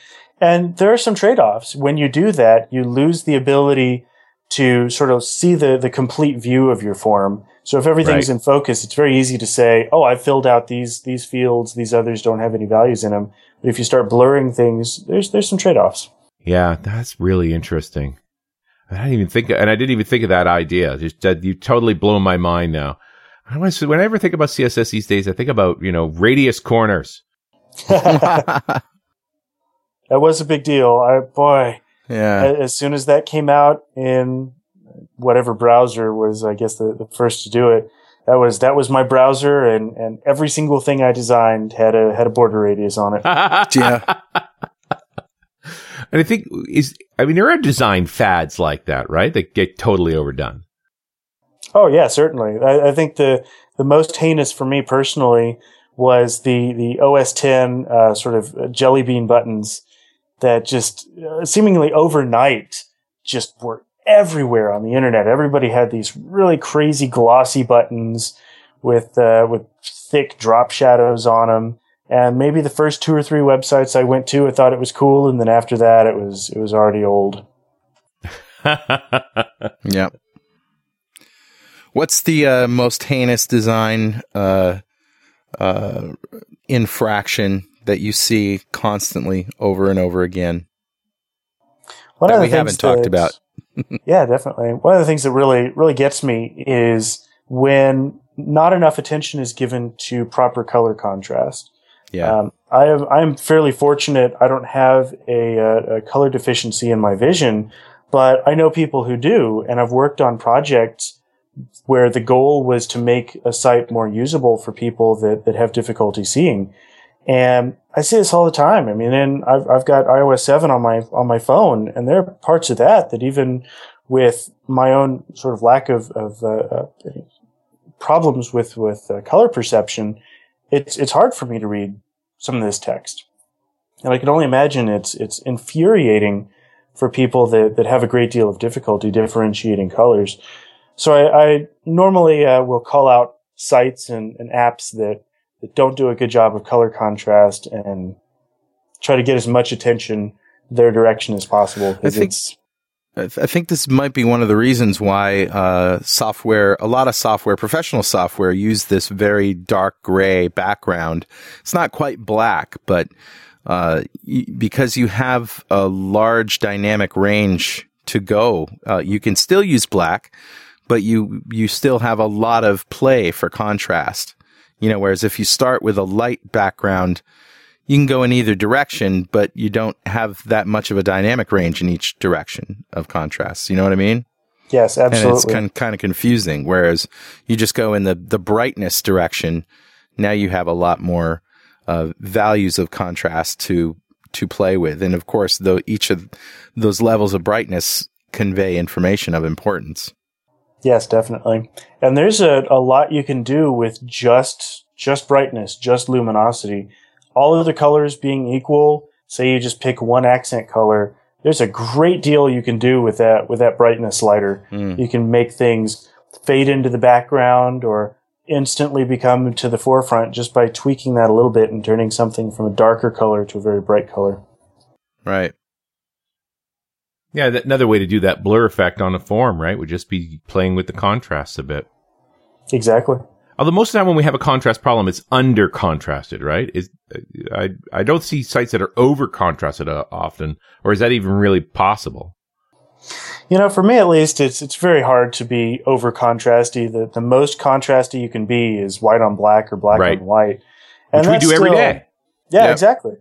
And there are some trade offs. When you do that, you lose the ability to sort of see the, the complete view of your form. So if everything's Right. in focus, it's very easy to say, oh, I've filled out these, these fields. These others don't have any values in them. But if you start blurring things, there's, there's some trade offs. Yeah, that's really interesting. I didn't even think, and I didn't even think of that idea. Just that you totally blown my mind now. I was, when I ever think about CSS these days, I think about you know radius corners. That was a big deal. I, boy, yeah. as soon as that came out in whatever browser was, I guess the, the first to do it, that was, that was my browser and, and every single thing I designed had a, had a border radius on it. Yeah. And I think is, I mean, there are design fads like that, right? That get totally overdone. Oh yeah, certainly. I, I think the the most heinous for me personally was the the OS 10 uh, sort of jelly bean buttons that just uh, seemingly overnight just were everywhere on the internet. Everybody had these really crazy glossy buttons with uh, with thick drop shadows on them. And maybe the first two or three websites I went to, I thought it was cool, and then after that, it was it was already old. Yeah. What's the uh, most heinous design uh, uh, infraction that you see constantly over and over again? One That of the we haven't talked that- about. yeah, definitely. One of the things that really, really gets me is when not enough attention is given to proper color contrast. Yeah. Um, I have, I'm fairly fortunate. I don't have a, uh, a color deficiency in my vision, but I know people who do, and I've worked on projects where the goal was to make a site more usable for people that, that have difficulty seeing. And I see this all the time. I mean, and I've, I've got iOS 7 on my, on my phone, and there are parts of that that even with my own sort of lack of, of, uh, uh, problems with, with uh, color perception, it's, it's hard for me to read some of this text. And I can only imagine it's, it's infuriating for people that, that have a great deal of difficulty differentiating colors. So I, I normally uh, will call out sites and, and apps that, that don't do a good job of color contrast and try to get as much attention their direction as possible. 'cause think- I th- I think this might be one of the reasons why uh, software, a lot of software, professional software, use this very dark gray background. It's not quite black, but uh, y- because you have a large dynamic range to go, uh, you can still use black, but you you still have a lot of play for contrast. You know, whereas if you start with a light background, you can go in either direction, but you don't have that much of a dynamic range in each direction of contrast. You know what I mean? yes, absolutely. And it's kind kind of confusing. Whereas you just go in the the brightness direction, now you have a lot more uh, values of contrast to to play with, and of course, though each of those levels of brightness convey information of importance. Yes, definitely. And there's a, a lot you can do with just just brightness, just luminosity. All of the colors being equal, say you just pick one accent color, there's a great deal you can do with that with that brightness slider. Mm. You can make things fade into the background or instantly become to the forefront just by tweaking that a little bit and turning something from a darker color to a very bright color. Right. Yeah, that, another way to do that blur effect on a form, right, would just be playing with the contrasts a bit. Exactly. Although most of the time when we have a contrast problem, it's under contrasted, right? Is I I don't see sites that are over contrasted uh, often, or is that even really possible? You know, for me at least, it's it's very hard to be over contrasty. The the most contrasty you can be is white on black or black Right. on white, Which we do every still- day. Yeah, Yep. exactly.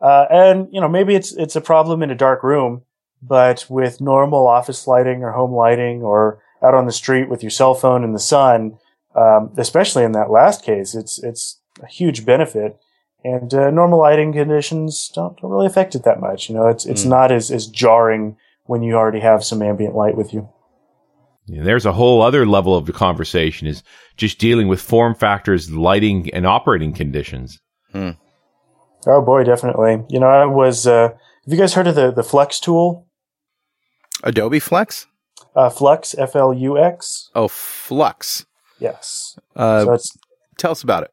Uh, and you know, maybe it's it's a problem in a dark room, but with normal office lighting or home lighting, or out on the street with your cell phone in the sun, um, especially in that last case, it's it's a huge benefit. And uh, normal lighting conditions don't, don't really affect it that much. You know, it's it's Mm. not as as jarring when you already have some ambient light with you. Yeah, there's a whole other level of the conversation is just dealing with form factors, lighting, and operating conditions. Oh boy, definitely. You know, I was. Uh, have you guys heard of the the Flex tool? Adobe Flex? Uh, Flux, F L U X. Oh, Flux. Yes. Uh, so it's tell us about it.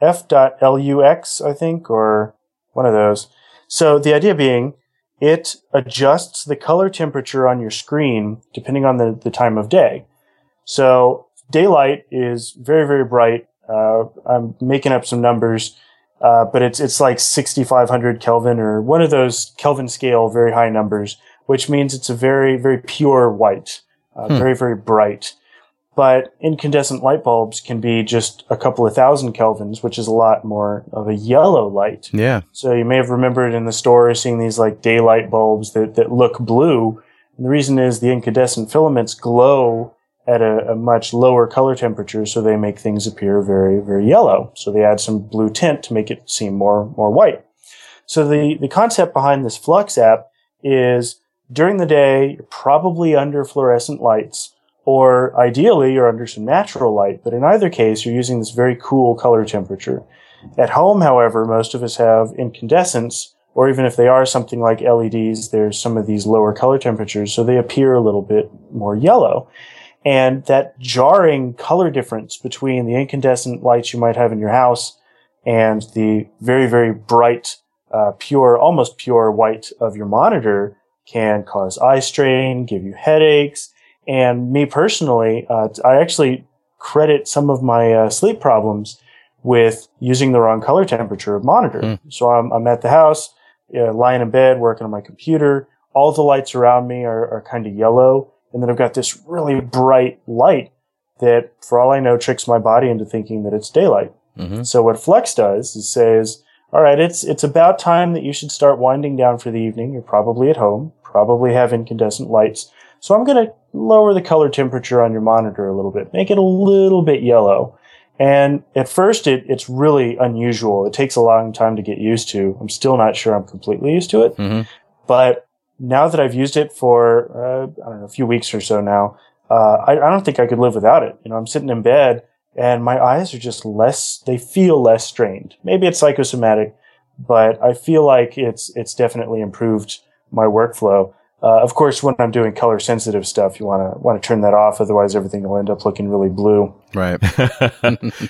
F.lux, I think, or one of those. So the idea being it adjusts the color temperature on your screen depending on the, the time of day. So daylight is very, very bright. Uh, I'm making up some numbers, uh, but it's, it's like 6,500 Kelvin or one of those Kelvin scale very high numbers, which means it's a very, very pure white, uh, Hmm. very, very bright. But incandescent light bulbs can be just a couple of thousand kelvins, which is a lot more of a yellow light. Yeah. So you may have remembered in the store seeing these like daylight bulbs that, that look blue. And the reason is the incandescent filaments glow at a, a much lower color temperature, so they make things appear very, very yellow. So they add some blue tint to make it seem more, more white. So the, the concept behind this Flux app is during the day, you're probably under fluorescent lights, or ideally you're under some natural light, but in either case, you're using this very cool color temperature. At home, however, most of us have incandescents, or even if they are something like LEDs, there's some of these lower color temperatures, so they appear a little bit more yellow. And that jarring color difference between the incandescent lights you might have in your house and the very, very bright, uh, pure, almost pure white of your monitor can cause eye strain, give you headaches. And me personally, uh, I actually credit some of my uh, sleep problems with using the wrong color temperature of monitor. Mm. So I'm, I'm at the house, uh, lying in bed, working on my computer. All the lights around me are, are kind of yellow. And then I've got this really bright light that, for all I know, tricks my body into thinking that it's daylight. hmm So what Flux does is says, all right, it's, it's about time that you should start winding down for the evening. You're probably at home, probably have incandescent lights. So I'm going to lower the color temperature on your monitor a little bit, make it a little bit yellow. And at first it, it's really unusual. It takes a long time to get used to. I'm still not sure I'm completely used to it, hmm but now that I've used it for, uh, I don't know, a few weeks or so now, uh, I, I don't think I could live without it. You know, I'm sitting in bed and my eyes are just less, they feel less strained. Maybe it's psychosomatic, but I feel like it's, it's definitely improved my workflow. Uh, of course, when I'm doing color sensitive stuff, you want to, want to turn that off. Otherwise everything will end up looking really blue. Right.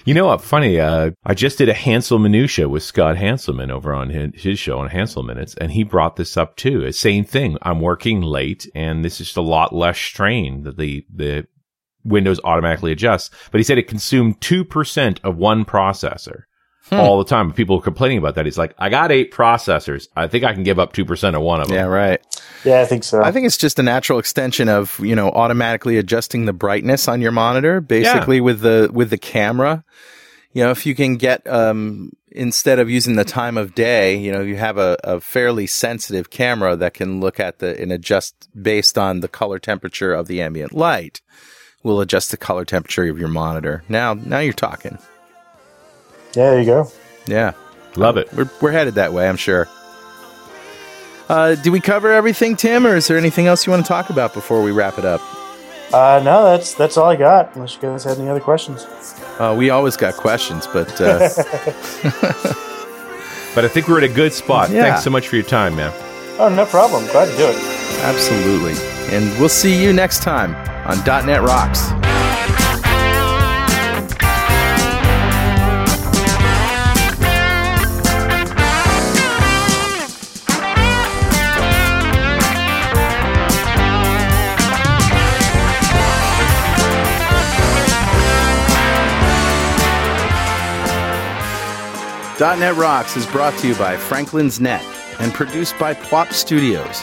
you know what? Funny. Uh, I just did a Hanselminutes with Scott Hanselman over on his, his show on Hanselminutes, and he brought this up too. Same thing. I'm working late, and this is just a lot less strain that the the Windows automatically adjusts. But he said it consumed two percent of one processor. All the time. People are complaining about that. He's like, I got eight processors. I think I can give up 2% of one of them. Yeah, right. Yeah, I think so. I think it's just a natural extension of, you know, automatically adjusting the brightness on your monitor, basically with the with the camera. You know, if you can get um instead of using the time of day, you know, you have a, a fairly sensitive camera that can look at the and adjust based on the color temperature of the ambient light. Will adjust the color temperature of your monitor. Now now you're talking. yeah, there you go. Yeah. Love it. We're we're headed that way, I'm sure. Uh, did we cover everything, Tim, or is there anything else you want to talk about before we wrap it up? Uh, no, that's, that's all I got. Unless you guys had any other questions. Uh, we always got questions, but uh, But I think we're at a good spot. Yeah. Thanks so much for your time, man. Oh, no problem. Glad to do it. absolutely. And we'll see you next time on .NET Rocks. .NET Rocks is brought to you by Franklins.Net and produced by Pwop Studios,